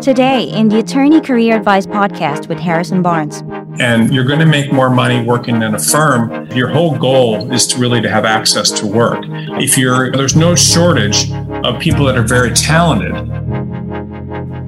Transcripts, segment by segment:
Today, in the Attorney Career Advice podcast with Harrison Barnes. And you're going to make more money working in a firm. Your whole goal is to really to have access to work. If you're there's no shortage of people that are very talented.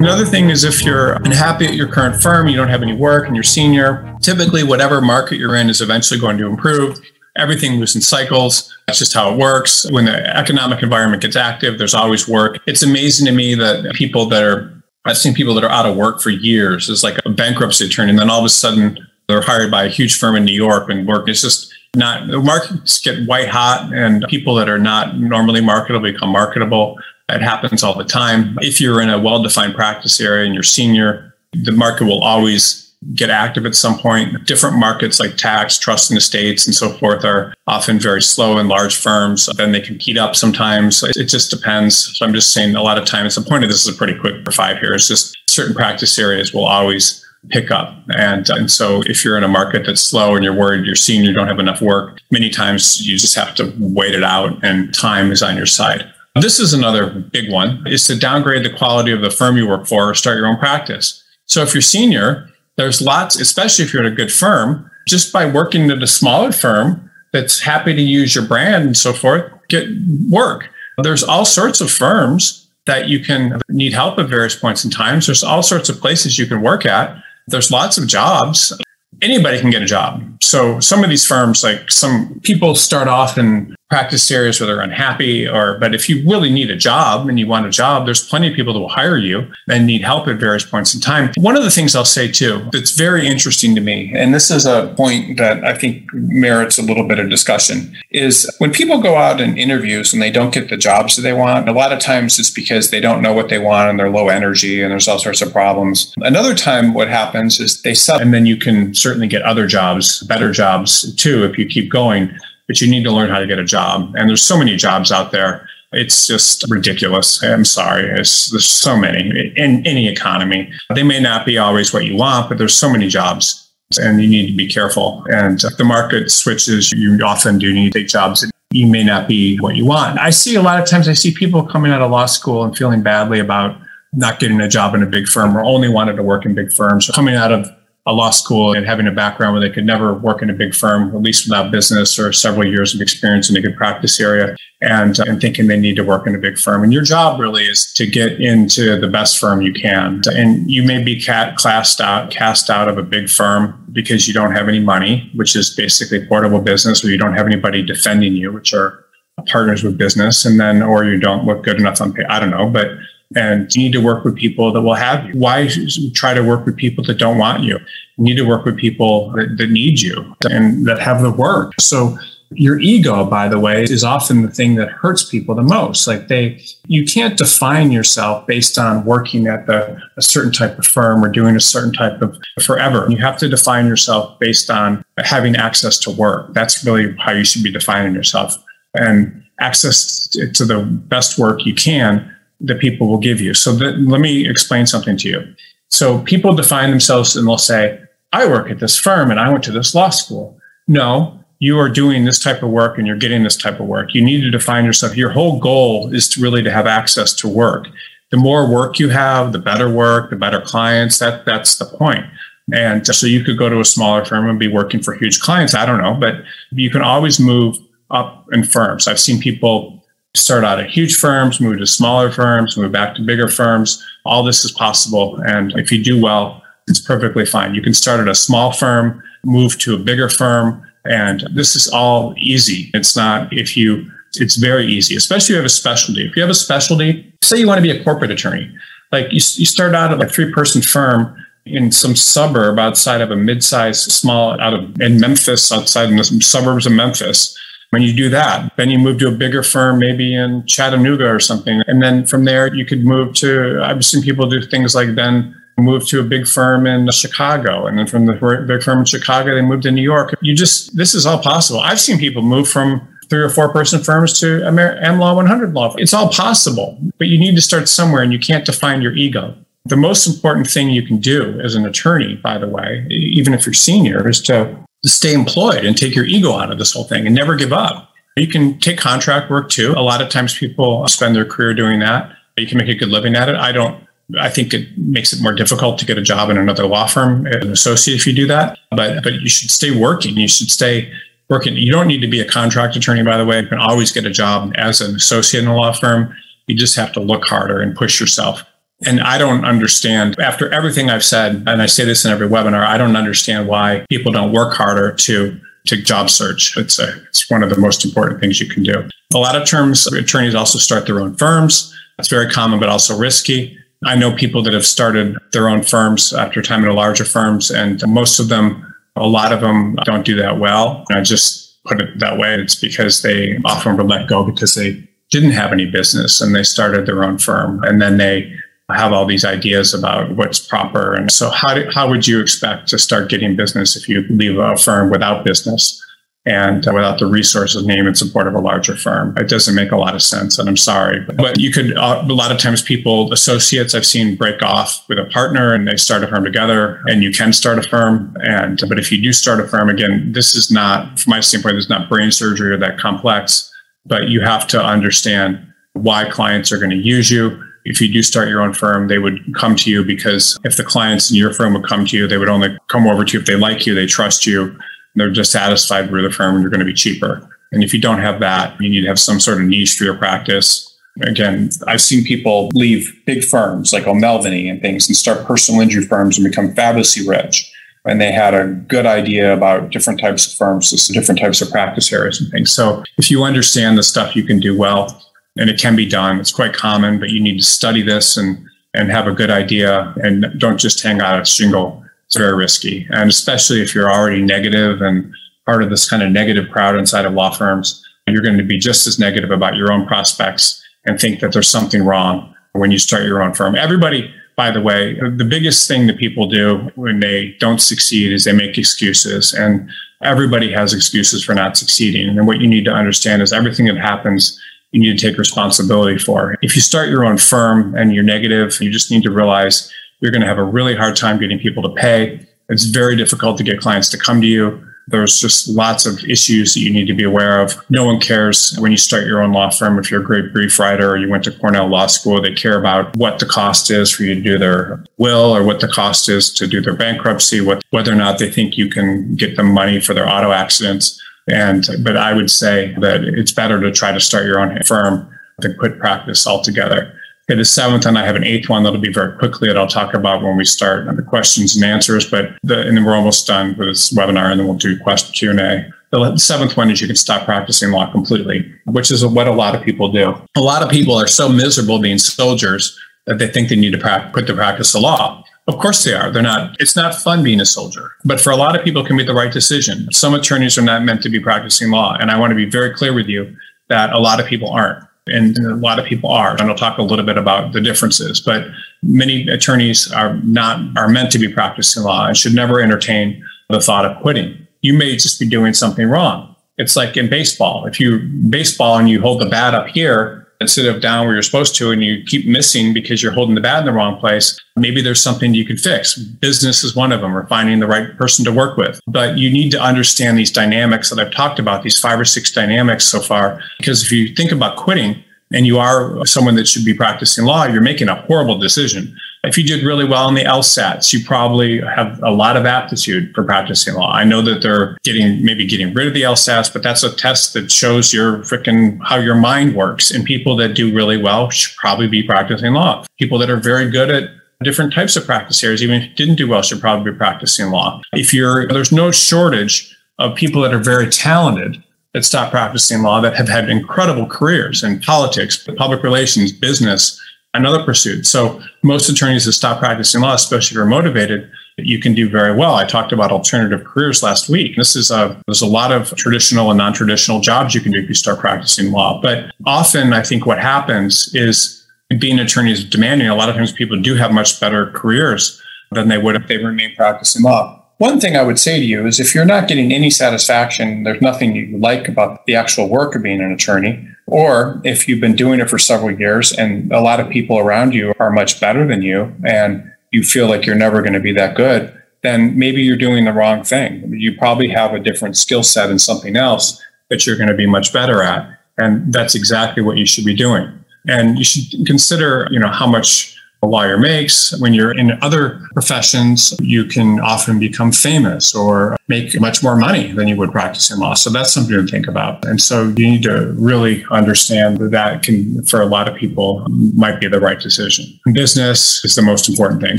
Another thing is if you're unhappy at your current firm, you don't have any work and you're senior, typically whatever market you're in is eventually going to improve. Everything moves in cycles. That's just how it works. When the economic environment gets active, there's always work. It's amazing to me that people that are, I've seen people that are out of work for years. It's like a bankruptcy attorney. And then all of a sudden they're hired by a huge firm in New York and work. It's just not, the markets get white hot and people that are not normally marketable become marketable. It happens all the time. If you're in a well defined practice area and you're senior, the market will always get active at some point. Different markets like tax, trust and estates, and so forth are often very slow in large firms. Then they can heat up sometimes. It just depends. So I'm just saying a lot of times the point of this is a pretty quick five here. It's just certain practice areas will always pick up. And, and so if you're in a market that's slow and you're worried you're seeing you don't have enough work, many times you just have to wait it out and time is on your side. This is another big one is to downgrade the quality of the firm you work for or start your own practice. So if you're senior, there's lots, especially if you're at a good firm, just by working at a smaller firm that's happy to use your brand and so forth, get work. There's all sorts of firms that you can need help at various points in time. There's all sorts of places you can work at. There's lots of jobs. Anybody can get a job. So some of these firms, like some people start off in practice areas where they're unhappy or but if you really need a job and you want a job there's plenty of people that will hire you and need help at various points in time. One of the things i'll say too that's very interesting to me and this is a point that i think merits a little bit of discussion is when people go out in interviews and they don't get the jobs that they want a lot of times it's because they don't know what they want and they're low energy and there's all sorts of problems. Another time what happens is they sell and then you can certainly get other jobs better jobs too if you keep going but you need to learn how to get a job. And there's so many jobs out there. It's just ridiculous. I'm sorry. It's, there's so many in any economy. They may not be always what you want, but there's so many jobs and you need to be careful. And if the market switches, you often do need to take jobs that you may not be what you want. I see a lot of times I see people coming out of law school and feeling badly about not getting a job in a big firm or only wanted to work in big firms, coming out of a law school and having a background where they could never work in a big firm, at least without business or several years of experience in a good practice area, and, uh, and thinking they need to work in a big firm. And your job really is to get into the best firm you can. And you may be cat classed out, cast out of a big firm because you don't have any money, which is basically portable business, or you don't have anybody defending you, which are partners with business, and then or you don't look good enough on pay. I don't know, but and you need to work with people that will have you. Why try to work with people that don't want you? You need to work with people that, that need you and that have the work. So your ego, by the way, is often the thing that hurts people the most. Like they, you can't define yourself based on working at the, a certain type of firm or doing a certain type of forever. You have to define yourself based on having access to work. That's really how you should be defining yourself and access to the best work you can that people will give you. So that, let me explain something to you. So people define themselves and they'll say, I work at this firm and I went to this law school. No, you are doing this type of work and you're getting this type of work. You need to define yourself. Your whole goal is to really to have access to work. The more work you have, the better work, the better clients. That that's the point. And so you could go to a smaller firm and be working for huge clients. I don't know, but you can always move up in firms. I've seen people start out at huge firms, move to smaller firms, move back to bigger firms. All this is possible. And if you do well, it's perfectly fine. You can start at a small firm, move to a bigger firm. And this is all easy. It's not if you, it's very easy, especially if you have a specialty. If you have a specialty, say you want to be a corporate attorney, like you, you start out at a three person firm in some suburb outside of a mid-sized small out of in Memphis, outside in the suburbs of Memphis when you do that, then you move to a bigger firm, maybe in Chattanooga or something. And then from there, you could move to, I've seen people do things like then move to a big firm in Chicago. And then from the big firm in Chicago, they moved to New York. You just, this is all possible. I've seen people move from three or four person firms to Am Law 100 law. It's all possible, but you need to start somewhere and you can't define your ego. The most important thing you can do as an attorney, by the way, even if you're senior, is to stay employed and take your ego out of this whole thing and never give up. You can take contract work too. A lot of times people spend their career doing that. you can make a good living at it. I don't I think it makes it more difficult to get a job in another law firm, an associate, if you do that. But but you should stay working. You should stay working. You don't need to be a contract attorney, by the way. You can always get a job as an associate in a law firm. You just have to look harder and push yourself. And I don't understand, after everything I've said, and I say this in every webinar, I don't understand why people don't work harder to to job search. It's a, it's one of the most important things you can do. A lot of terms attorneys also start their own firms. It's very common, but also risky. I know people that have started their own firms after time in larger firms, and most of them, a lot of them don't do that well. And I just put it that way. It's because they often were let go because they didn't have any business and they started their own firm. And then they have all these ideas about what's proper. And so, how, do, how would you expect to start getting business if you leave a firm without business? and uh, without the resources, name, and support of a larger firm. It doesn't make a lot of sense, and I'm sorry. But you could, uh, a lot of times, people, associates, I've seen break off with a partner and they start a firm together, and you can start a firm. And but if you do start a firm, again, this is not, from my standpoint, this is not brain surgery or that complex, but you have to understand why clients are going to use you. If you do start your own firm, they would come to you because if the clients in your firm would come to you, they would only come over to you if they like you, they trust you they're dissatisfied with the firm and you're going to be cheaper. And if you don't have that, you need to have some sort of niche for your practice. Again, I've seen people leave big firms like O'Melveny and things and start personal injury firms and become fabulously rich. And they had a good idea about different types of firms, different types of practice areas and things. So if you understand the stuff you can do well, and it can be done, it's quite common, but you need to study this and and have a good idea and don't just hang out a shingle it's very risky. And especially if you're already negative and part of this kind of negative crowd inside of law firms, you're going to be just as negative about your own prospects and think that there's something wrong when you start your own firm. Everybody, by the way, the biggest thing that people do when they don't succeed is they make excuses. And everybody has excuses for not succeeding. And what you need to understand is everything that happens, you need to take responsibility for. If you start your own firm and you're negative, you just need to realize you're going to have a really hard time getting people to pay. It's very difficult to get clients to come to you. There's just lots of issues that you need to be aware of. No one cares when you start your own law firm if you're a great brief writer or you went to Cornell Law School. They care about what the cost is for you to do their will or what the cost is to do their bankruptcy, what, whether or not they think you can get them money for their auto accidents. And but I would say that it's better to try to start your own firm than quit practice altogether. Okay, the seventh, and I have an eighth one that'll be very quickly that I'll talk about when we start the questions and answers. But the, and then we're almost done with this webinar, and then we'll do question Q and A. The seventh one is you can stop practicing law completely, which is what a lot of people do. A lot of people are so miserable being soldiers that they think they need to pra- quit the practice of law. Of course they are. They're not, it's not fun being a soldier. But for a lot of people, it can be the right decision. Some attorneys are not meant to be practicing law. And I want to be very clear with you that a lot of people aren't and a lot of people are. And I'll talk a little bit about the differences. But many attorneys are not are meant to be practicing law and should never entertain the thought of quitting. You may just be doing something wrong. It's like in baseball. If you baseball and you hold the bat up here, instead of down where you're supposed to and you keep missing because you're holding the bat in the wrong place, maybe there's something you could fix. Business is one of them or finding the right person to work with. But you need to understand these dynamics that I've talked about, these five or six dynamics so far. Because if you think about quitting and you are someone that should be practicing law, you're making a horrible decision if you did really well on the LSATs, you probably have a lot of aptitude for practicing law. I know that they're getting maybe getting rid of the LSATs, but that's a test that shows your freaking how your mind works. And people that do really well should probably be practicing law. People that are very good at different types of practice areas, even if you didn't do well, should probably be practicing law. If you're there's no shortage of people that are very talented that stop practicing law that have had incredible careers in politics, public relations, business another pursuit. So most attorneys that stop practicing law, especially if you're motivated, you can do very well. I talked about alternative careers last week. This is a there's a lot of traditional and non-traditional jobs you can do if you start practicing law. But often I think what happens is being an attorney is demanding. A lot of times people do have much better careers than they would if they remained practicing law. One thing I would say to you is if you're not getting any satisfaction, there's nothing you like about the actual work of being an attorney, or if you've been doing it for several years and a lot of people around you are much better than you and you feel like you're never going to be that good, then maybe you're doing the wrong thing. You probably have a different skill set in something else that you're going to be much better at. And that's exactly what you should be doing. And you should consider, you know, how much a lawyer makes. When you're in other professions, you can often become famous or make much more money than you would practicing law. So that's something to think about. And so you need to really understand that that can, for a lot of people, might be the right decision. Business is the most important thing.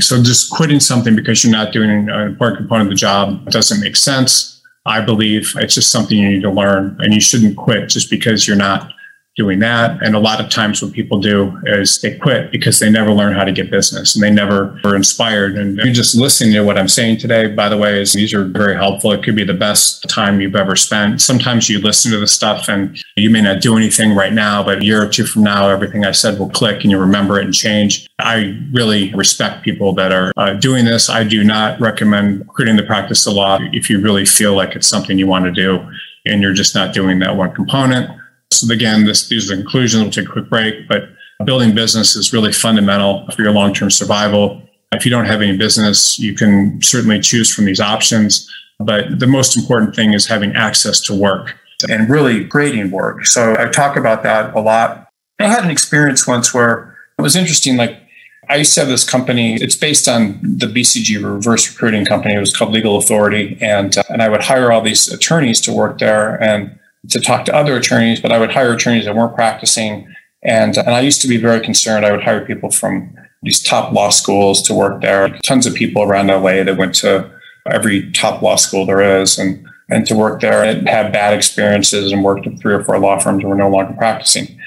So just quitting something because you're not doing an important component of the job doesn't make sense. I believe it's just something you need to learn and you shouldn't quit just because you're not doing that. And a lot of times what people do is they quit because they never learn how to get business and they never were inspired. And you're just listening to what I'm saying today, by the way, is these are very helpful. It could be the best time you've ever spent. Sometimes you listen to the stuff and you may not do anything right now, but a year or two from now, everything I said will click and you remember it and change. I really respect people that are uh, doing this. I do not recommend quitting the practice of law if you really feel like it's something you want to do and you're just not doing that one component. So again, this, these are the conclusions. We'll take a quick break, but building business is really fundamental for your long-term survival. If you don't have any business, you can certainly choose from these options. But the most important thing is having access to work and really creating work. So I talk about that a lot. I had an experience once where it was interesting. Like I used to have this company. It's based on the BCG reverse recruiting company. It was called Legal Authority, and uh, and I would hire all these attorneys to work there. And to talk to other attorneys, but I would hire attorneys that weren't practicing. And, and I used to be very concerned. I would hire people from these top law schools to work there. Tons of people around LA that went to every top law school there is and, and to work there and had bad experiences and worked at three or four law firms and were no longer practicing.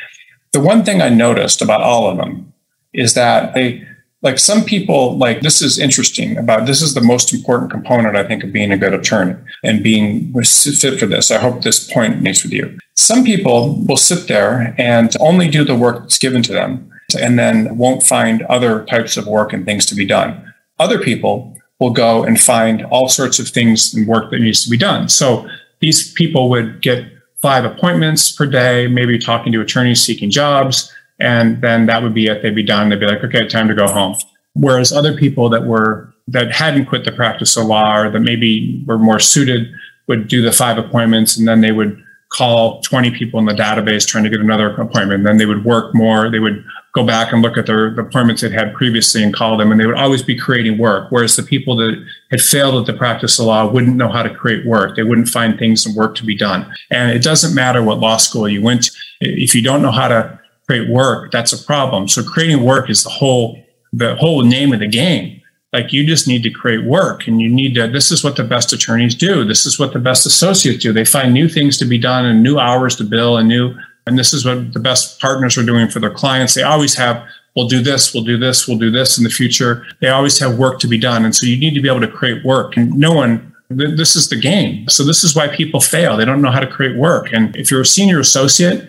The one thing I noticed about all of them is that they like some people like this is interesting about this is the most important component i think of being a good attorney and being fit for this. I hope this point makes with you. Some people will sit there and only do the work that's given to them and then won't find other types of work and things to be done. Other people will go and find all sorts of things and work that needs to be done. So these people would get five appointments per day maybe talking to attorneys seeking jobs and then that would be it. They'd be done. They'd be like, okay, time to go home. Whereas other people that were that hadn't quit the practice of law or that maybe were more suited would do the five appointments and then they would call 20 people in the database trying to get another appointment. Then they would work more. They would go back and look at their the appointments they'd had previously and call them, and they would always be creating work. Whereas the people that had failed at the practice of law wouldn't know how to create work. They wouldn't find things and work to be done. And it doesn't matter what law school you went to. If you don't know how to create work, that's a problem. So creating work is the whole the whole name of the game. Like you just need to create work and you need to this is what the best attorneys do. This is what the best associates do. They find new things to be done and new hours to bill and new and this is what the best partners are doing for their clients. They always have we'll do this, we'll do this, we'll do this in the future. They always have work to be done. And so you need to be able to create work. And no one this is the game. So this is why people fail. They don't know how to create work. And if you're a senior associate,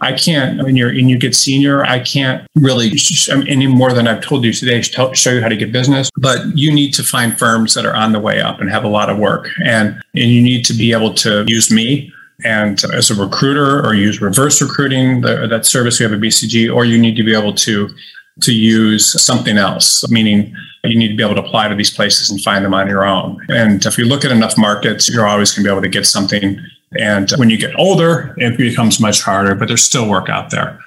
I can't, when you're, and you get senior, I can't really, any more than I've told you today, show you how to get business. But you need to find firms that are on the way up and have a lot of work. And, and you need to be able to use me and as a recruiter or use reverse recruiting, the, that service we have at BCG, or you need to be able to to use something else, meaning you need to be able to apply to these places and find them on your own. And if you look at enough markets, you're always going to be able to get something and when you get older, it becomes much harder, but there's still work out there.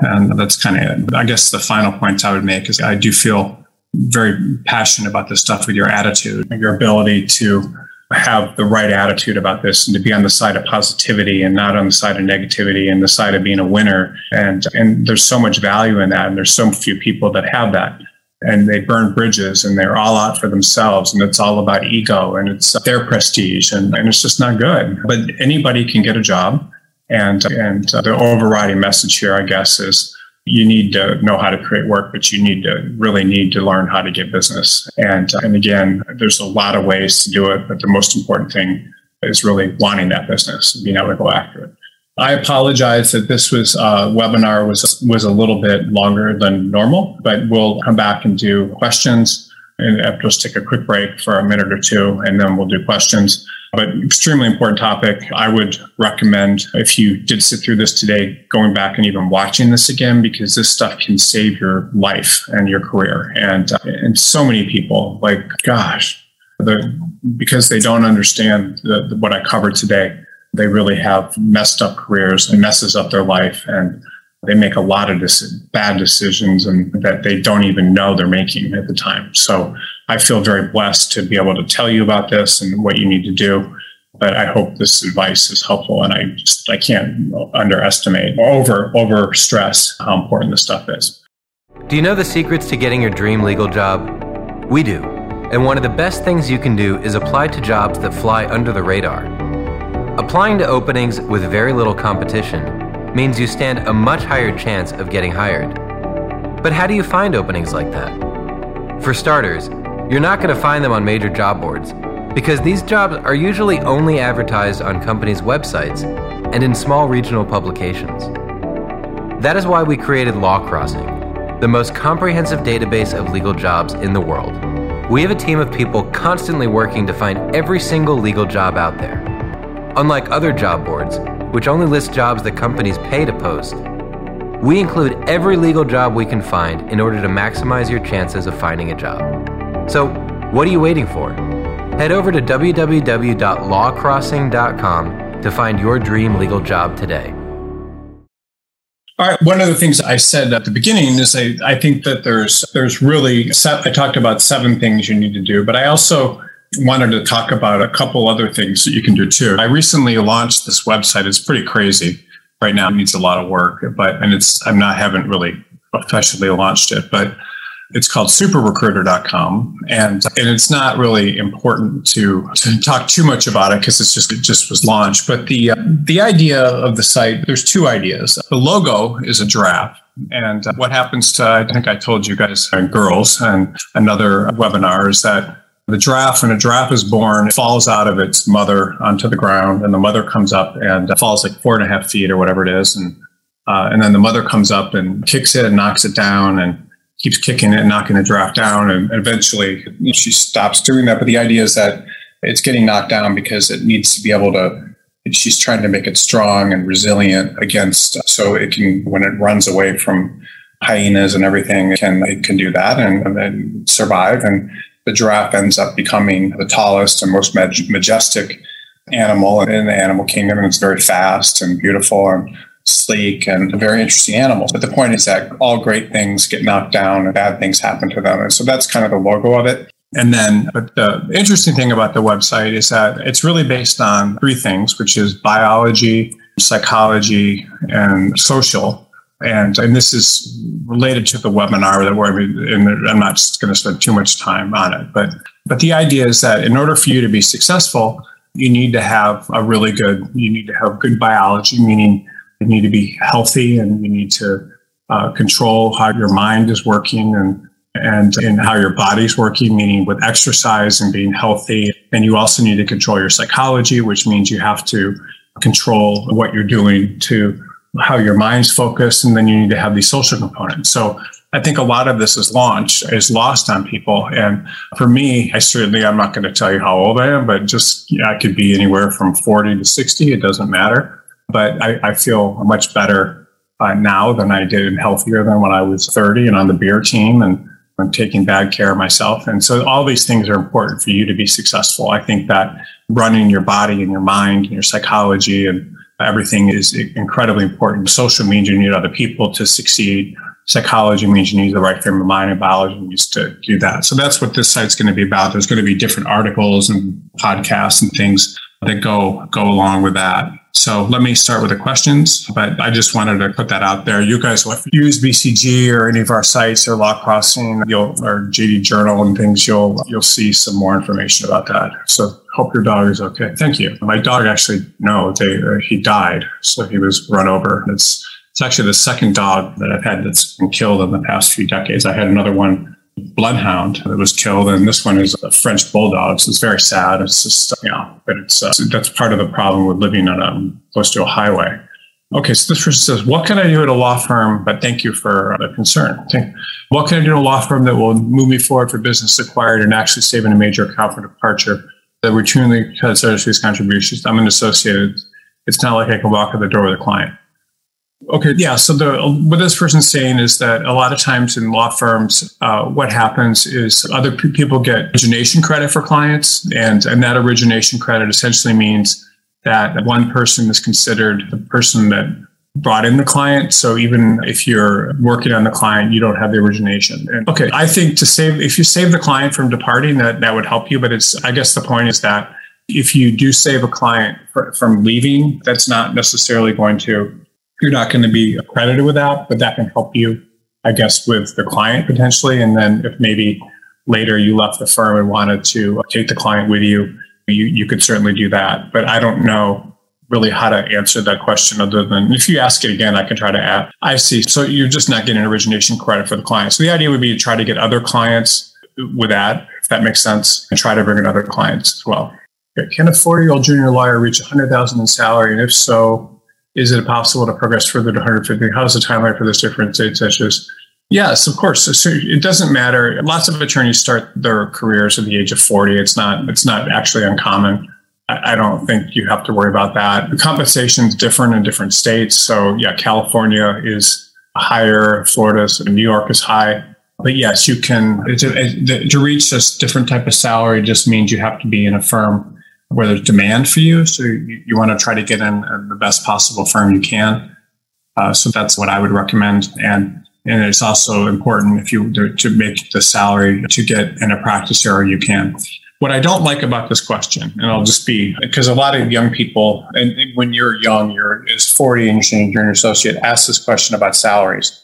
And that's kind of, I guess, the final points I would make is I do feel very passionate about this stuff with your attitude, your ability to have the right attitude about this and to be on the side of positivity and not on the side of negativity and the side of being a winner. And, and there's so much value in that. And there's so few people that have that and they burn bridges and they're all out for themselves and it's all about ego and it's their prestige and, and it's just not good. But anybody can get a job and and uh, the overriding message here i guess is you need to know how to create work but you need to really need to learn how to get business. And and again there's a lot of ways to do it but the most important thing is really wanting that business and being able to go after it I apologize that this was uh, webinar was was a little bit longer than normal, but we'll come back and do questions and just take a quick break for a minute or two, and then we'll do questions. But extremely important topic. I would recommend if you did sit through this today, going back and even watching this again because this stuff can save your life and your career. And uh, and so many people, like gosh, the, because they don't understand the, the, what I covered today they really have messed up careers and messes up their life. And they make a lot of bad decisions and that they don't even know they're making at the time. So I feel very blessed to be able to tell you about this and what you need to do. But I hope this advice is helpful, and I just I can't underestimate or over over stress how important this stuff is. Do you know the secrets to getting your dream legal job? We do, and one of the best things you can do is apply to jobs that fly under the radar. Applying to openings with very little competition means you stand a much higher chance of getting hired. But how do you find openings like that? For starters, you're not going to find them on major job boards because these jobs are usually only advertised on companies' websites and in small regional publications. That is why we created Law Crossing, the most comprehensive database of legal jobs in the world. We have a team of people constantly working to find every single legal job out there. Unlike other job boards, which only list jobs that companies pay to post, we include every legal job we can find in order to maximize your chances of finding a job. So, what are you waiting for? Head over to www.lawcrossing.com to find your dream legal job today. All right. One of the things I said at the beginning is I, I think that there's there's really I talked about seven things you need to do, but I also wanted to talk about a couple other things that you can do too. I recently launched this website. It's pretty crazy right now. It needs a lot of work, but and it's I'm not haven't really officially launched it, but it's called superrecruiter.com. And, and it's not really important to, to talk too much about it because it's just, it just was launched. But the, uh, the idea of the site, there's two ideas. The logo is a giraffe. And uh, what happens to, I think I told you guys, and girls, and another webinar is that the giraffe, when a giraffe is born, it falls out of its mother onto the ground, and the mother comes up and falls like four and a half feet or whatever it is. And, uh, and then the mother comes up and kicks it and knocks it down. And keeps kicking it and knocking the draft down. And eventually she stops doing that. But the idea is that it's getting knocked down because it needs to be able to, she's trying to make it strong and resilient against, so it can, when it runs away from hyenas and everything, it can, it can do that and, and then survive. And the giraffe ends up becoming the tallest and most majestic animal in the animal kingdom. And it's very fast and beautiful. And sleek and a very interesting animal. But the point is that all great things get knocked down and bad things happen to them. And so that's kind of the logo of it. And then, but the interesting thing about the website is that it's really based on three things, which is biology, psychology, and social. And, and this is related to the webinar that we're, and I'm not going to spend too much time on it, but, but the idea is that in order for you to be successful, you need to have a really good, you need to have good biology, meaning you need to be healthy and you need to uh, control how your mind is working and and and how your body's working, meaning with exercise and being healthy. And you also need to control your psychology, which means you have to control what you're doing to how your mind's focused. And then you need to have these social components. So I think a lot of this is launched is lost on people. And for me, I certainly, I'm not going to tell you how old I am, but just yeah, I could be anywhere from 40 to 60. It doesn't matter but I, I feel much better uh, now than I did and healthier than when I was 30 and on the beer team and I'm taking bad care of myself. And so all these things are important for you to be successful. I think that running your body and your mind and your psychology and everything is incredibly important. Social means you need other people to succeed. Psychology means you need the right frame of mind and biology needs to do that. So that's what this site's going to be about. There's going to be different articles and podcasts and things that go go along with that. So let me start with the questions, but I just wanted to put that out there. You guys use BCG or any of our sites or Law Crossing, you'll or JD Journal and things, you'll you'll see some more information about that. So hope your dog is okay. Thank you. My dog actually no, they uh, he died, so he was run over. It's it's actually the second dog that I've had that's been killed in the past few decades. I had another one bloodhound that was killed, and this one is a French bulldog. So it's very sad. It's just you know, but it's uh, that's part of the problem with living on a close to a highway. Okay, so this person says, "What can I do at a law firm?" But thank you for the concern. What can I do at a law firm that will move me forward for business acquired and actually saving a major account for departure that routinely cuts these contributions? I'm an associate. It's not like I can walk in the door with a client. Okay, yeah. So the what this person's saying is that a lot of times in law firms, uh, what happens is other p- people get origination credit for clients, and and that origination credit essentially means that one person is considered the person that brought in the client. So even if you're working on the client, you don't have the origination. And okay, I think to save, if you save the client from departing, that, that would help you. But it's, I guess the point is that if you do save a client from leaving, that's not necessarily going to, you're not going to be accredited with that, but that can help you, I guess, with the client potentially. And then if maybe later you left the firm and wanted to take the client with you, you, you could certainly do that. But I don't know really how to answer that question other than if you ask it again, I can try to add. I see. So you're just not getting origination credit for the client. So the idea would be to try to get other clients with that, if that makes sense, and try to bring in other clients as well. Can a 40 year old junior lawyer reach 100,000 in salary? And if so, is it possible to progress further to 150? How's the timeline for this different state such as? Yes, of course. So it doesn't matter. Lots of attorneys start their careers at the age of 40. It's not, it's not actually uncommon. I don't think you have to worry about that. The compensation is different in different states. So yeah, California is higher, Florida, New York is high. But yes, you can to reach this different type of salary just means you have to be in a firm where there's demand for you. So you, you want to try to get in the best possible firm you can. Uh, so that's what I would recommend. And and it's also important if you to make the salary to get in a practice area you can. What I don't like about this question, and I'll just be because a lot of young people, and when you're young, you're is 40 and you're an associate, ask this question about salaries.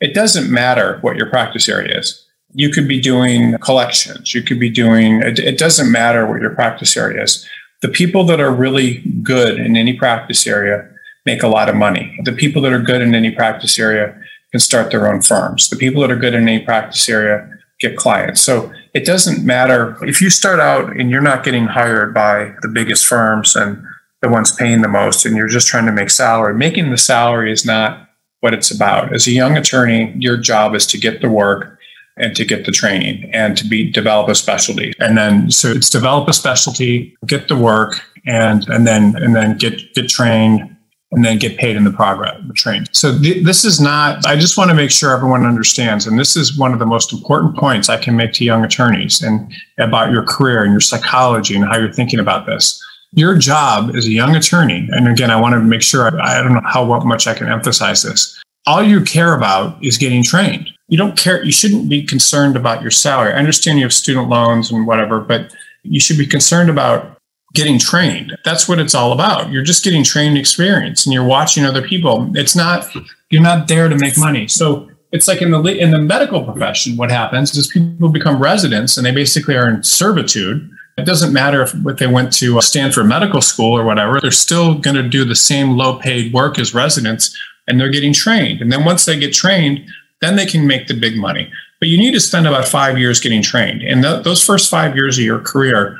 It doesn't matter what your practice area is you could be doing collections. You could be doing, it, it doesn't matter what your practice area is. The people that are really good in any practice area make a lot of money. The people that are good in any practice area can start their own firms. The people that are good in any practice area get clients. So it doesn't matter if you start out and you're not getting hired by the biggest firms and the ones paying the most and you're just trying to make salary. Making the salary is not what it's about. As a young attorney, your job is to get the work and to get the training and to be develop a specialty. And then so it's develop a specialty, get the work, and and then and then get get trained and then get paid in the progress the train. So th- this is not. I just want to make sure everyone understands, and this is one of the most important points I can make to young attorneys and about your career and your psychology and how you're thinking about this. Your job as a young attorney, and again, I want to make sure. I, I don't know how much I can emphasize this. All you care about is getting trained you don't care, you shouldn't be concerned about your salary. I understand you have student loans and whatever, but you should be concerned about getting trained. That's what it's all about. You're just getting trained experience and you're watching other people. It's not, you're not there to make money. So it's like in the in the medical profession, what happens is people become residents and they basically are in servitude. It doesn't matter if, if they went to Stanford Medical School or whatever, they're still going to do the same low paid work as residents and they're getting trained. And then once they get trained, then they can make the big money. But you need to spend about five years getting trained. And th- those first five years of your career,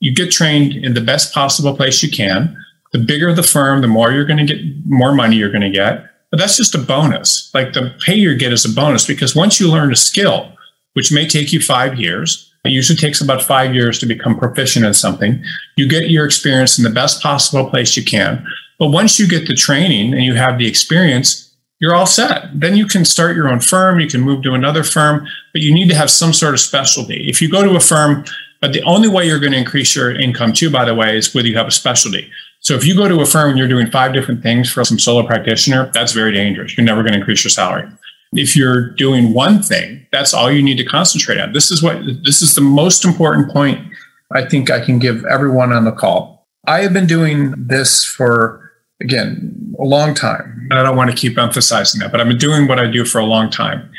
you get trained in the best possible place you can. The bigger the firm, the more you're going to get, more money you're going to get. But that's just a bonus. Like the pay you get is a bonus because once you learn a skill, which may take you five years, it usually takes about five years to become proficient in something. You get your experience in the best possible place you can. But once you get the training and you have the experience, you're all set. Then you can start your own firm, you can move to another firm, but you need to have some sort of specialty. If you go to a firm, but the only way you're going to increase your income too, by the way, is whether you have a specialty. So if you go to a firm and you're doing five different things for some solo practitioner, that's very dangerous. You're never going to increase your salary. If you're doing one thing, that's all you need to concentrate on. This is what this is the most important point I think I can give everyone on the call. I have been doing this for again, a long time. And I don't want to keep emphasizing that, but I've been doing what I do for a long time.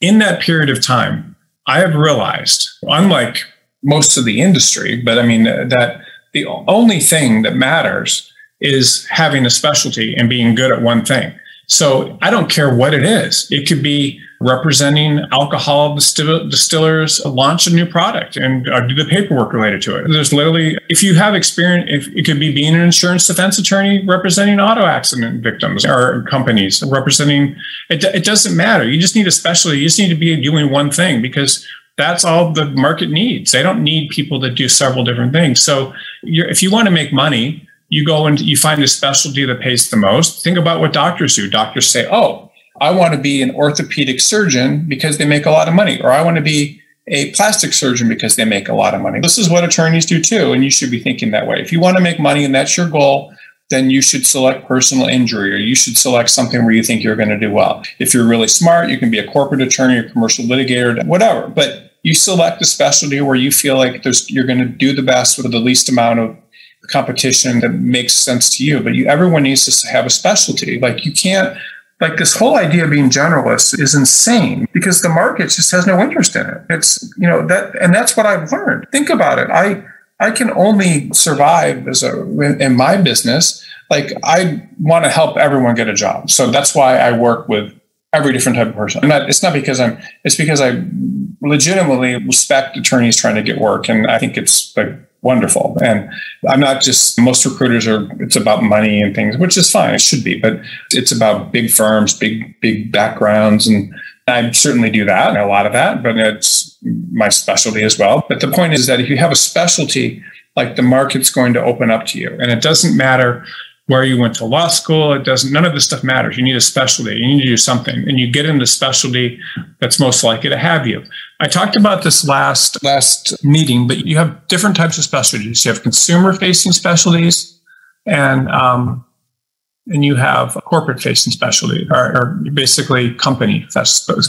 In that period of time, I have realized, unlike most of the industry, but I mean, uh, that the only thing that matters is having a specialty and being good at one thing. So I don't care what it is. It could be representing alcohol distill- distillers launch a new product and uh, do the paperwork related to it. There's literally, if you have experience, if it could be being an insurance defense attorney representing auto accident victims or companies representing, it, it doesn't matter. You just need a specialty. You just need to be doing one thing because that's all the market needs. They don't need people that do several different things. So if you want to make money, you go and you find a specialty that pays the most. Think about what doctors do. Doctors say, oh, I want to be an orthopedic surgeon because they make a lot of money, or I want to be a plastic surgeon because they make a lot of money. This is what attorneys do too. And you should be thinking that way. If you want to make money and that's your goal, then you should select personal injury or you should select something where you think you're going to do well. If you're really smart, you can be a corporate attorney or commercial litigator, whatever. But you select a specialty where you feel like there's you're going to do the best with the least amount of competition that makes sense to you. But you everyone needs to have a specialty. Like you can't like this whole idea of being generalist is insane because the market just has no interest in it. It's you know that and that's what I've learned. Think about it. I I can only survive as a in my business. Like I want to help everyone get a job. So that's why I work with every different type of person. I'm not, it's not because I'm, it's because I legitimately respect attorneys trying to get work. And I think it's like wonderful. And I'm not just, most recruiters are, it's about money and things, which is fine. It should be, but it's about big firms, big, big backgrounds. And I certainly do that, and a lot of that, but it's my specialty as well. But the point is that if you have a specialty, like the market's going to open up to you. And it doesn't matter where you went to law school. It doesn't, none of this stuff matters. You need a specialty. You need to do something. And you get in the specialty that's most likely to have you. I talked about this last last meeting, but you have different types of specialties. You have consumer facing specialties and um, and you have corporate facing specialty or, or basically company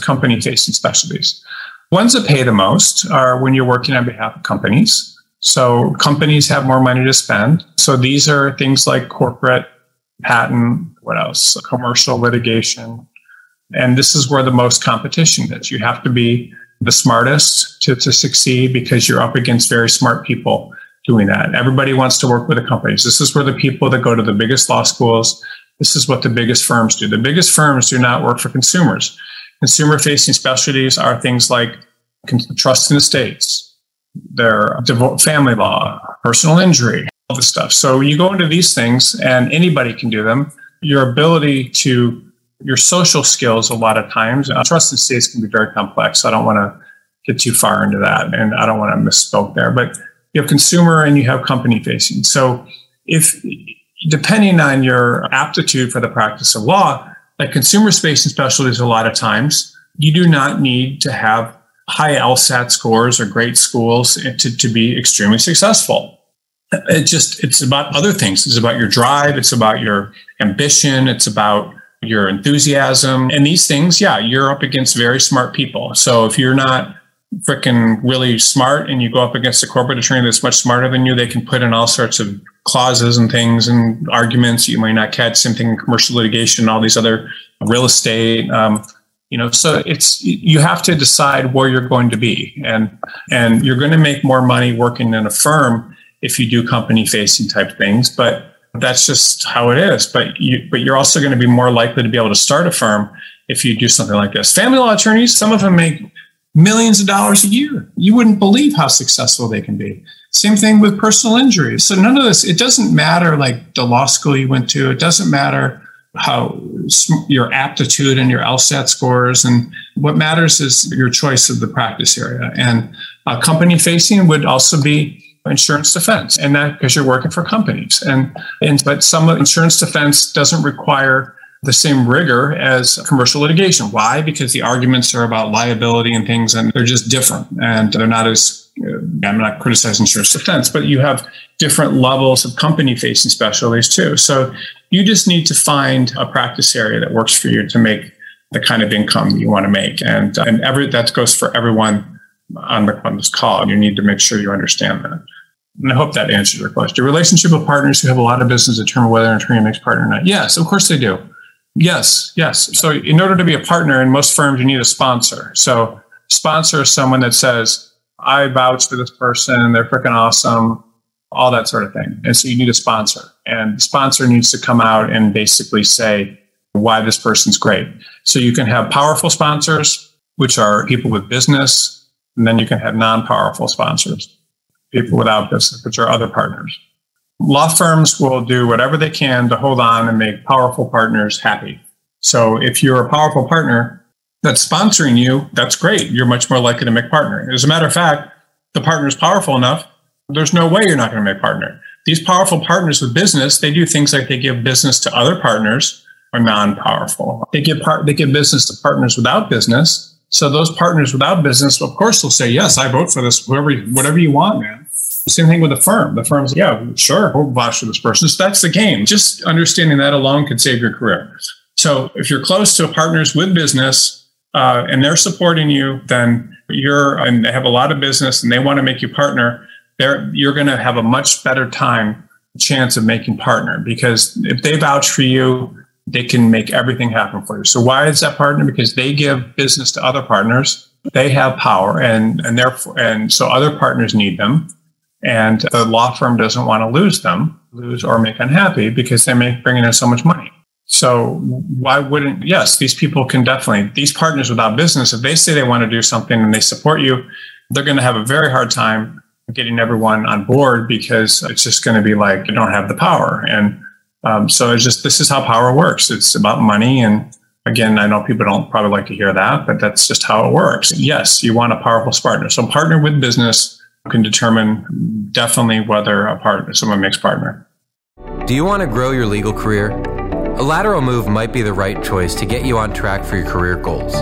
company facing specialties. Ones that pay the most are when you're working on behalf of companies. So companies have more money to spend. So these are things like corporate patent, what else? Commercial litigation. And this is where the most competition is. You have to be the smartest to, to succeed because you're up against very smart people doing that. Everybody wants to work with the companies. This is where the people that go to the biggest law schools, this is what the biggest firms do. The biggest firms do not work for consumers. Consumer facing specialties are things like trust in estates, their family law, personal injury, all this stuff. So you go into these things and anybody can do them. Your ability to, your social skills, a lot of times, uh, trust in states can be very complex. I don't want to get too far into that and I don't want to misspoke there, but you have consumer and you have company facing. So if, depending on your aptitude for the practice of law, like consumer space and specialties, a lot of times, you do not need to have high LSAT scores or great schools to, to be extremely successful. It just, it's about other things. It's about your drive. It's about your ambition. It's about your enthusiasm. And these things, yeah, you're up against very smart people. So if you're not freaking really smart and you go up against a corporate attorney that's much smarter than you, they can put in all sorts of clauses and things and arguments you might not catch. Same thing in commercial litigation, and all these other real estate. Um, you know so it's you have to decide where you're going to be and and you're going to make more money working in a firm if you do company facing type things but that's just how it is. But you but you're also going to be more likely to be able to start a firm if you do something like this. Family law attorneys some of them make millions of dollars a year. You wouldn't believe how successful they can be. Same thing with personal injuries. So none of this it doesn't matter like the law school you went to. It doesn't matter how your aptitude and your LSAT scores. And what matters is your choice of the practice area. And uh, company facing would also be insurance defense, and that because you're working for companies. And, and but some insurance defense doesn't require the same rigor as commercial litigation. Why? Because the arguments are about liability and things, and they're just different, and they're not as. Uh, I'm not criticizing insurance defense, but you have different levels of company facing specialties too. So you just need to find a practice area that works for you to make the kind of income you want to make. And, and every, that goes for everyone on, the, on this call. You need to make sure you understand that. And I hope that answers your question. Relationship with partners who have a lot of business determine whether an attorney makes partner or not. Yes, of course they do. Yes, yes. So in order to be a partner in most firms, you need a sponsor. So sponsor is someone that says, I vouch for this person, they're freaking awesome all that sort of thing. And so you need a sponsor, and the sponsor needs to come out and basically say why this person's great. So you can have powerful sponsors, which are people with business, and then you can have non powerful sponsors, people without business, which are other partners. Law firms will do whatever they can to hold on and make powerful partners happy. So if you're a powerful partner that's sponsoring you, that's great. You're much more likely to make partner. As a matter of fact, the partner is powerful enough there's no way you're not going to make partner. These powerful partners with business, they do things like they give business to other partners are non-powerful. They give part they give business to partners without business. So those partners without business, of course, will say, "Yes, I vote for this. Whoever, whatever you want, man." Same thing with the firm. The firm's, yeah, sure, we'll vouch for this person. So that's the game. Just understanding that alone could save your career. So if you're close to partners with business uh, and they're supporting you, then you're, and they have a lot of business and they want to make you partner, they're, you're going to have a much better time chance of making partner because if they vouch for you, they can make everything happen for you. So why is that partner? Because they give business to other partners. They have power and, and therefore, and so other partners need them. And the law firm doesn't want to lose them, lose or make unhappy because they make bringing in so much money. So why wouldn't, yes, these people can definitely, these partners without business, if they say they want to do something and they support you, they're going to have a very hard time getting everyone on board because it's just going to be like, you don't have the power. And um, so it's just, this is how power works. It's about money. And again, I know people don't probably like to hear that, but that's just how it works. Yes, you want a powerful partner. So partner with business can determine definitely whether a partner, someone makes partner. Do you want to grow your legal career? A lateral move might be the right choice to get you on track for your career goals.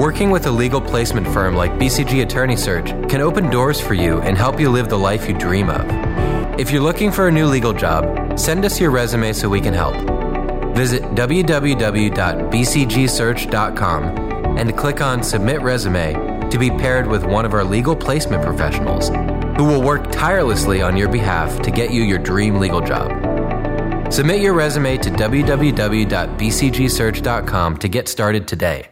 Working with a legal placement firm like BCG Attorney Search can open doors for you and help you live the life you dream of. If you're looking for a new legal job, send us your resume so we can help. Visit www.bcgsearch.com and click on Submit Resume to be paired with one of our legal placement professionals who will work tirelessly on your behalf to get you your dream legal job. Submit your resume to www.bcgsearch.com to get started today.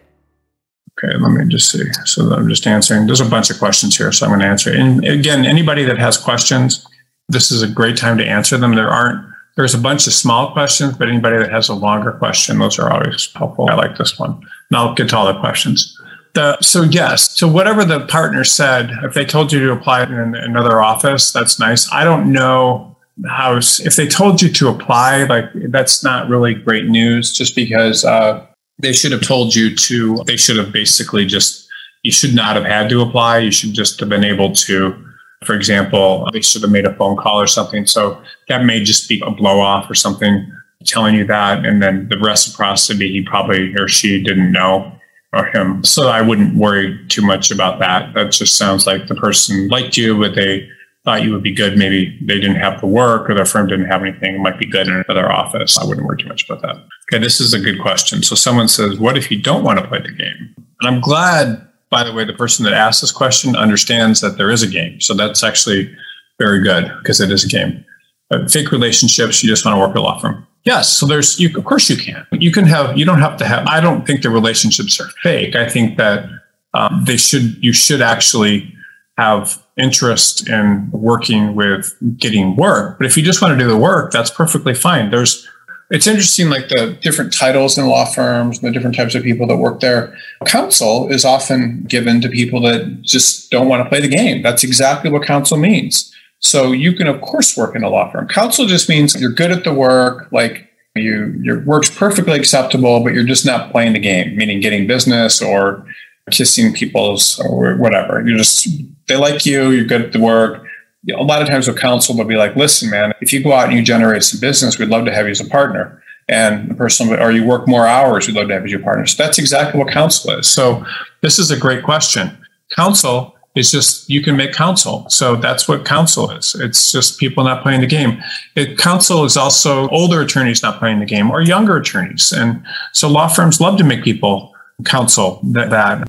Okay, let me just see. So I'm just answering. There's a bunch of questions here, so I'm going to answer. And again, anybody that has questions, this is a great time to answer them. There aren't. There's a bunch of small questions, but anybody that has a longer question, those are always helpful. I like this one. And I'll get to all the questions. The, so yes, so whatever the partner said, if they told you to apply in another office, that's nice. I don't know how if they told you to apply, like that's not really great news, just because uh, they should have told you to, they should have basically just, you should not have had to apply. You should just have been able to, for example, they should have made a phone call or something. So that may just be a blow off or something telling you that. And then the reciprocity, he probably or she didn't know or him. So I wouldn't worry too much about that. That just sounds like the person liked you, but they thought you would be good. Maybe they didn't have the work or their firm didn't have anything. It might be good in another office. I wouldn't worry too much about that. Okay, this is a good question. So someone says, What if you don't want to play the game? And I'm glad, by the way, the person that asked this question understands that there is a game. So that's actually very good because it is a game. But fake relationships, you just want to work at a law firm. Yes. So there's, you, of course you can. You can have, you don't have to have, I don't think the relationships are fake. I think that um, they should, you should actually have interest in working with getting work. But if you just want to do the work, that's perfectly fine. There's it's interesting like the different titles in law firms and the different types of people that work there. Counsel is often given to people that just don't want to play the game. That's exactly what counsel means. So you can of course work in a law firm. Counsel just means you're good at the work, like you your work's perfectly acceptable, but you're just not playing the game, meaning getting business or kissing people's or whatever. You're just they like you, you're good at the work. A lot of times with counsel, they'll be like, listen, man, if you go out and you generate some business, we'd love to have you as a partner. And the person, or you work more hours, we'd love to have you as your partner. So that's exactly what counsel is. So this is a great question. Counsel is just you can make counsel. So that's what counsel is. It's just people not playing the game. It, counsel is also older attorneys not playing the game or younger attorneys. And so law firms love to make people counsel that, that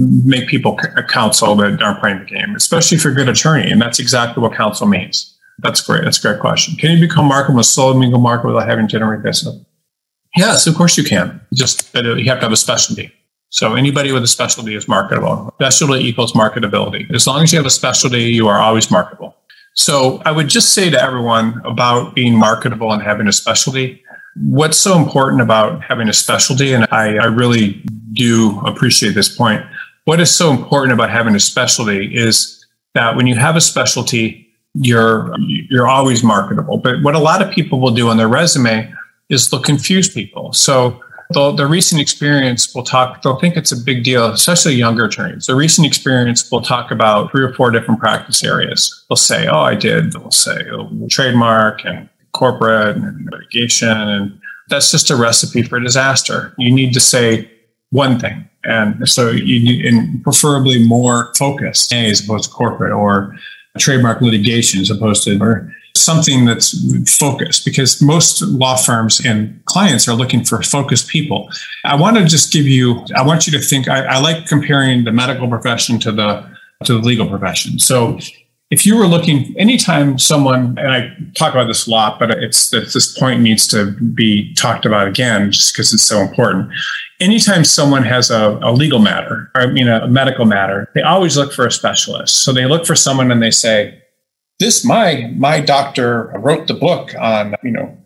make people uh, counsel that aren't playing the game, especially if you're a good attorney. And that's exactly what counsel means. That's great. That's a great question. Can you become marketable, a slow legal market without having to generate business? Yes, of course you can. Just uh, you have to have a specialty. So anybody with a specialty is marketable. Specialty equals marketability. As long as you have a specialty, you are always marketable. So I would just say to everyone about being marketable and having a specialty What's so important about having a specialty, and I, I really do appreciate this point. What is so important about having a specialty is that when you have a specialty, you're you're always marketable. But what a lot of people will do on their resume is they'll confuse people. So the recent experience will talk, they'll think it's a big deal, especially younger attorneys. The recent experience will talk about three or four different practice areas. They'll say, oh, I did. They'll say oh, trademark and corporate and litigation. And that's just a recipe for disaster. You need to say one thing. And so you need, and preferably more focused as opposed to corporate or trademark litigation as opposed to or something that's focused because most law firms and clients are looking for focused people. I want to just give you, I want you to think, I, I like comparing the medical profession to the to the legal profession. So if you were looking anytime someone and i talk about this a lot but it's this point needs to be talked about again just because it's so important. Anytime someone has a, a legal matter or i mean a medical matter they always look for a specialist. So they look for someone and they say this my my doctor wrote the book on you know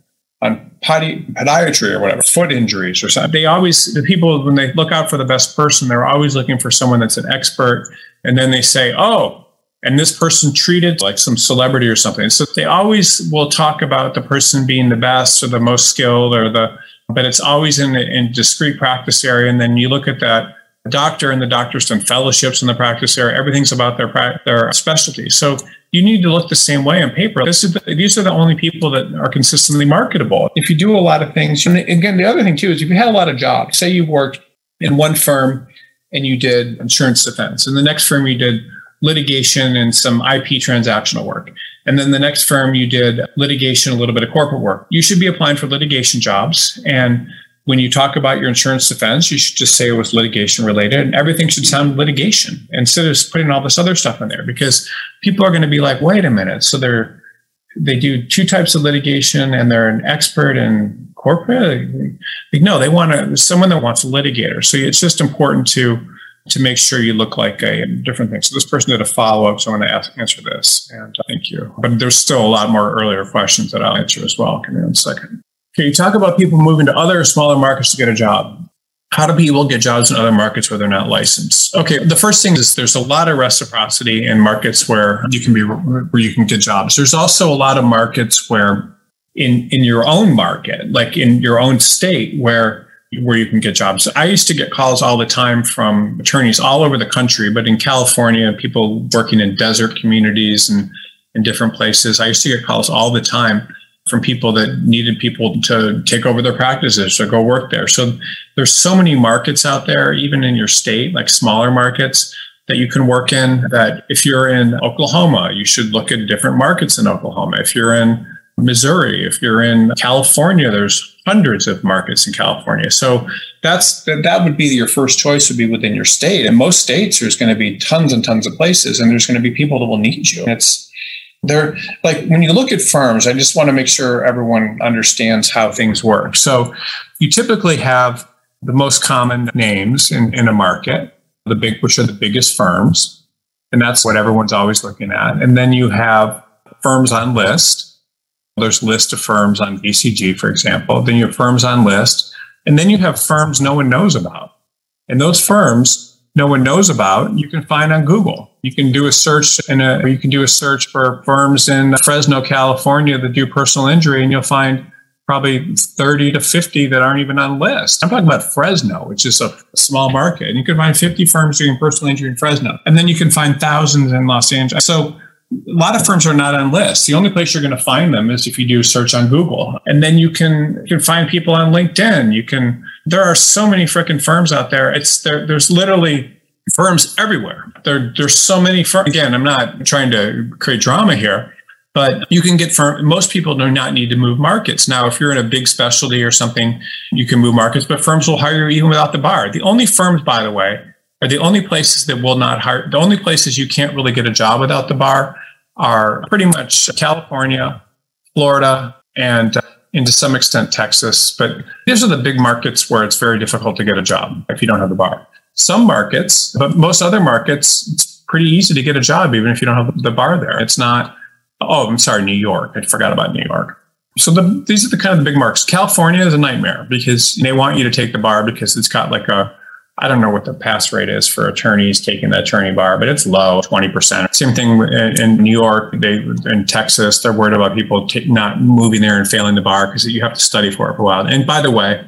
on podiatry or whatever foot injuries or something. They always the people when they look out for the best person they're always looking for someone that's an expert. And then they say oh and this person treated like some celebrity or something so they always will talk about the person being the best or the most skilled or the but it's always in in discrete practice area and then you look at that doctor and the doctor's done fellowships in the practice area everything's about their their specialty so you need to look the same way on paper. The, these are the only people that are consistently marketable. If you do a lot of things, and again, the other thing too is if you had a lot of jobs, say you worked in one firm and you did insurance defense, and the next firm you did litigation and some IP transactional work. And then the next firm you did litigation, a little bit of corporate work. You should be applying for litigation jobs. And when you talk about your insurance defense, you should just say it was litigation related and everything should sound litigation instead of putting all this other stuff in there because people are going to be like, wait a minute. So they're, they do two types of litigation and they're an expert in corporate. Like, no, they want to, someone that wants a litigator. So it's just important to, to make sure you look like a different thing. So this person did a follow up, so I'm going to ask, answer this, and uh, thank you. But there's still a lot more earlier questions that I'll answer as well. Give me one second. Can you talk about people moving to other smaller markets to get a job? How do people get jobs in other markets where they're not licensed? Okay, the first thing is there's a lot of reciprocity in markets where you can be where you can get jobs. There's also a lot of markets where in in your own market, like in your own state, where where you can get jobs. I used to get calls all the time from attorneys all over the country, but in California, people working in desert communities and in different places. I used to get calls all the time from people that needed people to take over their practices or go work there. So there's so many markets out there, even in your state, like smaller markets that you can work in. That if you're in Oklahoma, you should look at different markets in Oklahoma. If you're in Missouri, if you're in California, there's hundreds of markets in California. So that's that, would be your first choice would be within your state. And most states there's going to be tons and tons of places and there's going to be people that will need you. It's they're like when you look at firms, I just want to make sure everyone understands how things work. So you typically have the most common names in, in a market, the big, which are the biggest firms. And that's what everyone's always looking at. And then you have firms on list. There's list of firms on BCG, for example. Then you have firms on list. And then you have firms no one knows about. And those firms no one knows about, you can find on Google. You can do a search and you can do a search for firms in Fresno, California that do personal injury, and you'll find probably 30 to 50 that aren't even on list. I'm talking about Fresno, which is a small market. And you can find 50 firms doing personal injury in Fresno. And then you can find thousands in Los Angeles. So a lot of firms are not on lists. The only place you're going to find them is if you do a search on Google. And then you can, you can find people on LinkedIn. You can there are so many freaking firms out there. It's there, there's literally firms everywhere. There, there's so many firms. Again, I'm not trying to create drama here, but you can get firm. Most people do not need to move markets. Now, if you're in a big specialty or something, you can move markets, but firms will hire you even without the bar. The only firms, by the way, are the only places that will not hire. The only places you can't really get a job without the bar are pretty much California, Florida, and uh, and to some extent Texas. But these are the big markets where it's very difficult to get a job if you don't have the bar. Some markets, but most other markets, it's pretty easy to get a job even if you don't have the bar there. It's not, oh, I'm sorry, New York. I forgot about New York. So the, these are the kind of the big markets. California is a nightmare because they want you to take the bar because it's got like a I don't know what the pass rate is for attorneys taking the attorney bar, but it's low, 20%. Same thing in New York, they in Texas, they're worried about people t- not moving there and failing the bar because you have to study for it for a while. And by the way,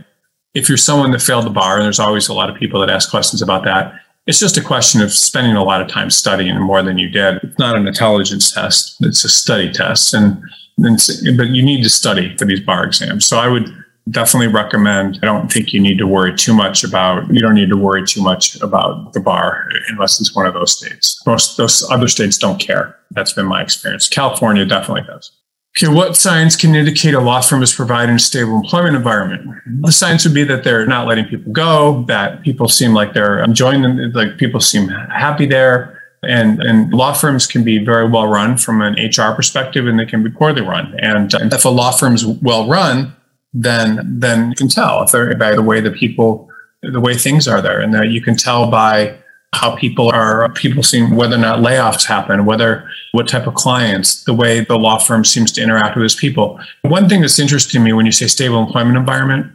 if you're someone that failed the bar, and there's always a lot of people that ask questions about that, it's just a question of spending a lot of time studying more than you did. It's not an intelligence test; it's a study test, and, and but you need to study for these bar exams. So I would definitely recommend. I don't think you need to worry too much about, you don't need to worry too much about the bar unless it's one of those states. Most those other states don't care. That's been my experience. California definitely does. Okay, what signs can indicate a law firm is providing a stable employment environment? The signs would be that they're not letting people go, that people seem like they're enjoying them, like people seem happy there. And, and law firms can be very well run from an HR perspective and they can be poorly run. And, if a law firm is well run, then then you can tell if they're by the way the people the way things are there. And that you can tell by how people are people seem whether or not layoffs happen whether what type of clients the way the law firm seems to interact with its people. One thing that's interesting to me when you say stable employment environment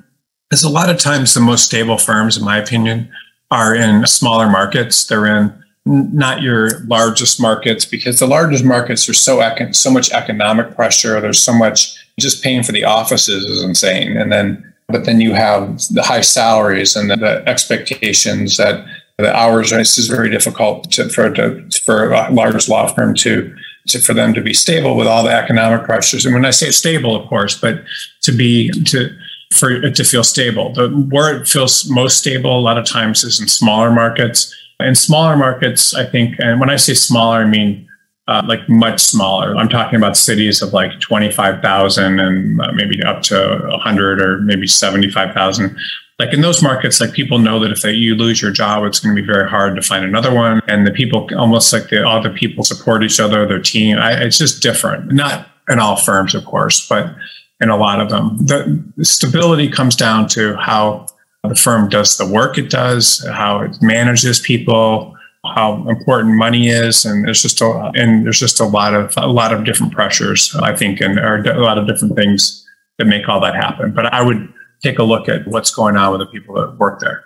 is a lot of times the most stable firms in my opinion are in smaller markets. They're in not your largest markets because the largest markets are so econ- so much economic pressure. There's so much just paying for the offices is insane. And then, but then you have the high salaries and the, the expectations that the hours. This is very difficult to, for to, for a large law firm to, to for them to be stable with all the economic pressures. And when I say stable, of course, but to be to for it to feel stable. The where it feels most stable a lot of times is in smaller markets. In smaller markets, I think, and when I say smaller, I mean uh, like much smaller. I'm talking about cities of like 25,000 and uh, maybe up to 100 or maybe 75,000. Like in those markets, like people know that if they, you lose your job, it's going to be very hard to find another one. And the people almost like the, the people support each other, their team. I, it's just different. Not in all firms, of course, but in a lot of them. The, the stability comes down to how the firm does the work it does, how it manages people, how important money is, and there's just a and there's just a lot of a lot of different pressures, I think, and a lot of different things that make all that happen. But I would take a look at what's going on with the people that work there.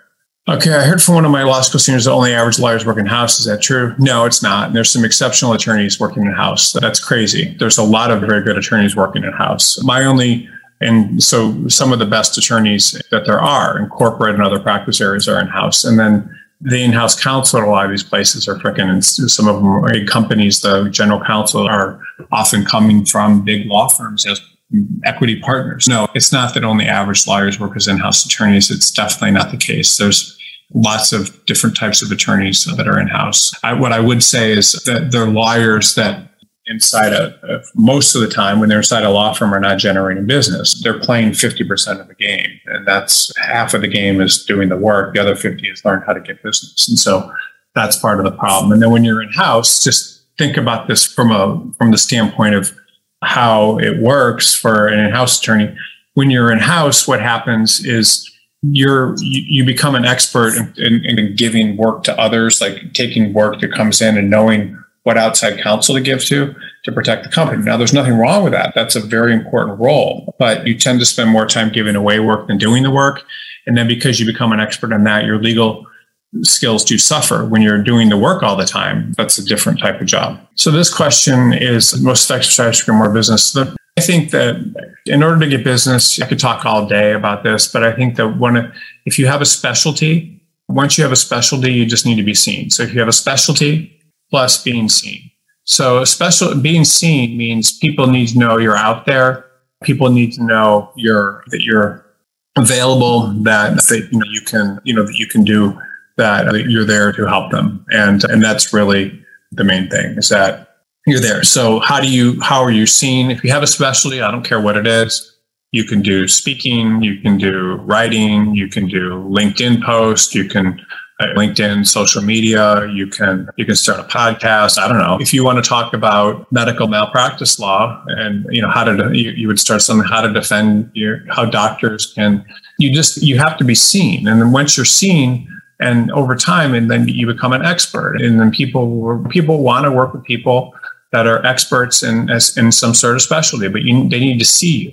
Okay, I heard from one of my law school seniors that only average lawyers work in house. Is that true? No, it's not. There's some exceptional attorneys working in house. That's crazy. There's a lot of very good attorneys working in house. My only and so some of the best attorneys that there are in corporate and other practice areas are in house. And then the in-house counsel at a lot of these places are freaking and some of them are companies. The general counsel are often coming from big law firms as equity partners. No it's not that only average lawyers work as in-house attorneys. It's definitely not the case. There's lots of different types of attorneys that are in-house. I, what i would say is that they're lawyers that inside a, most of the time when they're inside a law firm are not generating business. They're playing 50% of the game and that's half of the game is doing the work. The other 50 is learn how to get business. And so that's part of the problem. And then when you're in house just think about this from a from the standpoint of how it works for an in-house attorney. When you're in house what happens is you're you, you become an expert in, in, in giving work to others like taking work that comes in and knowing what outside counsel to give to to protect the company. Now, there's nothing wrong with that. That's a very important role, but you tend to spend more time giving away work than doing the work. And then because you become an expert in that, your legal skills do suffer when you're doing the work all the time. That's a different type of job. So this question is most effective strategy for more business. I think that in order to get business, I could talk all day about this, but I think that one, if you have a specialty, once you have a specialty, you just need to be seen. So if you have a specialty, plus being seen. So special being seen means people need to know you're out there. People need to know you're that you're available, that, that you know you can you know that you can do that, that you're there to help them, and and that's really the main thing is that you're there. So how do you how are you seen? If you have a specialty, I don't care what it is. You can do speaking, you can do writing, you can do LinkedIn post, you can LinkedIn, social media. You can you can start a podcast. I don't know if you want to talk about medical malpractice law and you know how to you, you would start something how to defend your how doctors can. You just you have to be seen, and then once you're seen, and over time, and then you become an expert, and then people people want to work with people that are experts in in some sort of specialty, but you, they need to see you.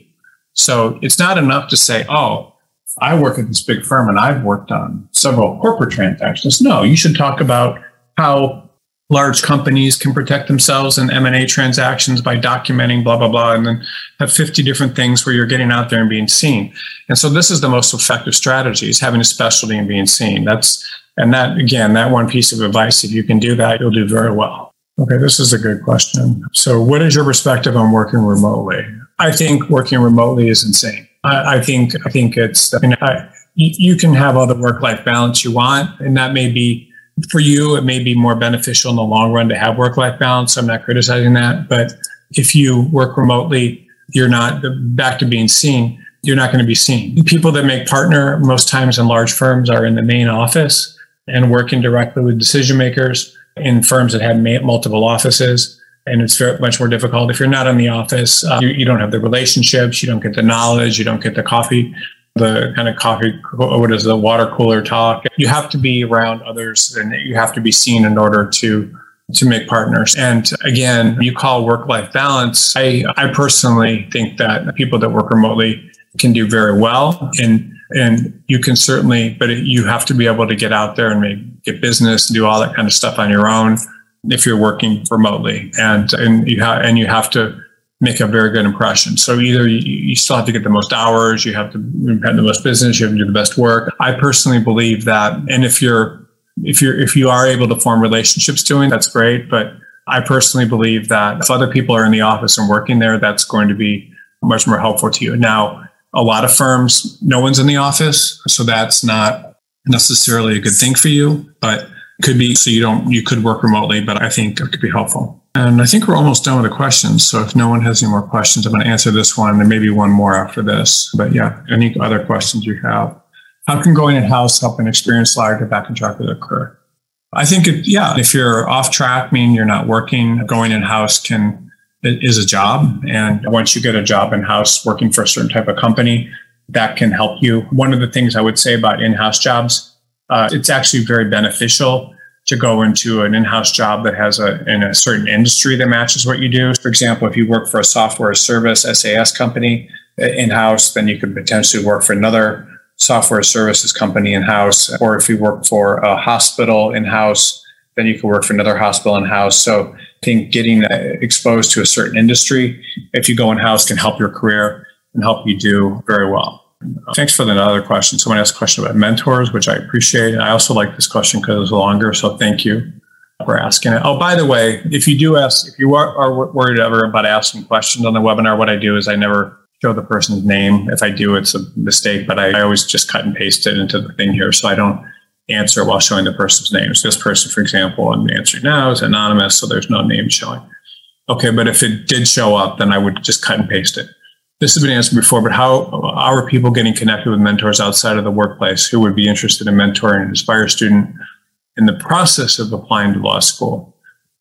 So it's not enough to say, oh I work at this big firm and I've worked on several corporate transactions. No, you should talk about how large companies can protect themselves in M&A transactions by documenting blah, blah, blah, and then have 50 different things where you're getting out there and being seen. And so this is the most effective strategy is having a specialty and being seen. That's, and that, again, that one piece of advice, if you can do that, you'll do very well. Okay, this is a good question. So what is your perspective on working remotely? I think working remotely is insane. I, I think I think it's I you can have all the work life balance you want, and that may be for you. It may be more beneficial in the long run to have work life balance. I'm not criticizing that, but if you work remotely, you're not back to being seen. You're not going to be seen. People that make partner most times in large firms are in the main office and working directly with decision makers in firms that have multiple offices and it's very much more difficult if you're not in the office. Uh, you, you, don't have the relationships, you don't get the knowledge, you don't get the coffee, the kind of coffee. What is the water cooler talk? You have to be around others, and you have to be seen in order to to make partners. And again, you call work life balance. I I personally think that people that work remotely can do very well and and you can certainly but you have to be able to get out there and make, get business and do all that kind of stuff on your own if you're working remotely, and and you have and you have to make a very good impression. So either you, you, still have to get the most hours, you have to have the most business, you have to do the best work. I personally believe that, and if you're if you're if you are able to form relationships doing that's great, but I personally believe that if other people are in the office and working there, that's going to be much more helpful to you. Now, a lot of firms, no one's in the office, so that's not necessarily a good thing for you, but could be so you don't you could work remotely, but I think it could be helpful. And I think we're almost done with the questions. So if no one has any more questions, I'm going to answer this one and maybe one more after this. But yeah, any other questions you have? How can going in house help an experienced liar get back on track with their career? I think it, yeah, if you're off track, meaning you're not working, going in house can is a job. And once you get a job in house working for a certain type of company, that can help you. One of the things I would say about in house jobs uh, it's actually very beneficial to go into an in-house job that has a in a certain industry that matches what you do. For example, if you work for a software service SaaS company uh, in-house, then you could potentially work for another software services company in-house. Or if you work for a hospital in-house, then you could work for another hospital in-house. So I think getting uh, exposed to a certain industry, if you go in-house, can help your career and help you do very well. Thanks for another question. Someone asked a question about mentors, which I appreciate. I also like this question because it's longer. So thank you for asking it. Oh, by the way, if you do ask, if you are, are worried ever about asking questions on the webinar, what I do is I never show the person's name. If I do, it's a mistake, but I, I always just cut and paste it into the thing here. So I don't answer while showing the person's name. So this person, for example, I'm answering now is anonymous, so there's no name showing. Okay, but if it did show up, then I would just cut and paste it this has been answered before, but how, are people getting connected with mentors outside of the workplace who would be interested in mentoring an Aspire student in the process of applying to law school?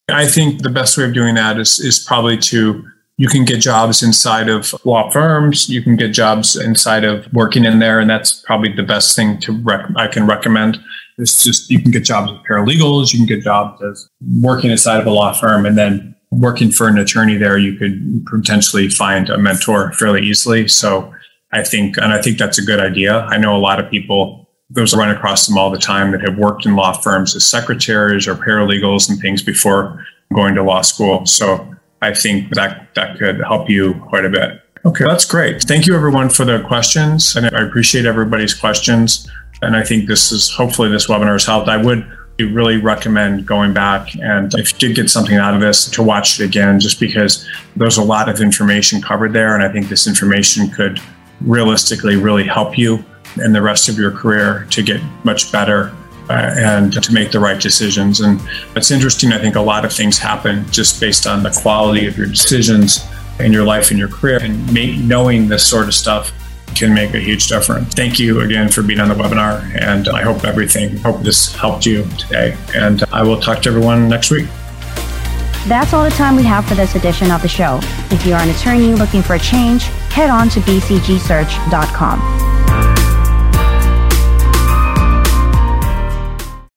I think the best way of doing that is, is probably to you can get jobs inside of law firms. You can get jobs inside of working in there, and that's probably the best thing to rec- I can recommend. It's just you can get jobs as paralegals, you can get jobs as working inside of a law firm, and then working for an attorney there, you could potentially find a mentor fairly easily. So I think, and I think that's a good idea. I know a lot of people, those run across them all the time that have worked in law firms as secretaries or paralegals and things before going to law school. So I think that that could help you quite a bit. Okay, that's great. Thank you everyone for the questions. And I appreciate everybody's questions. And I think this is hopefully this webinar has helped. I would we really recommend going back. And if you did get something out of this to watch it again just because there's a lot of information covered there. And i think this information could realistically really help you in the rest of your career to get much better uh, and to make the right decisions. And it's interesting i think a lot of things happen just based on the quality of your decisions in your life and your career. And knowing this sort of stuff can make a huge difference. Thank you again for being on the webinar, and I hope everything, hope this helped you today. And I will talk to everyone next week. That's all the time we have for this edition of the show. If you're an attorney looking for a change, head on to bcgsearch.com.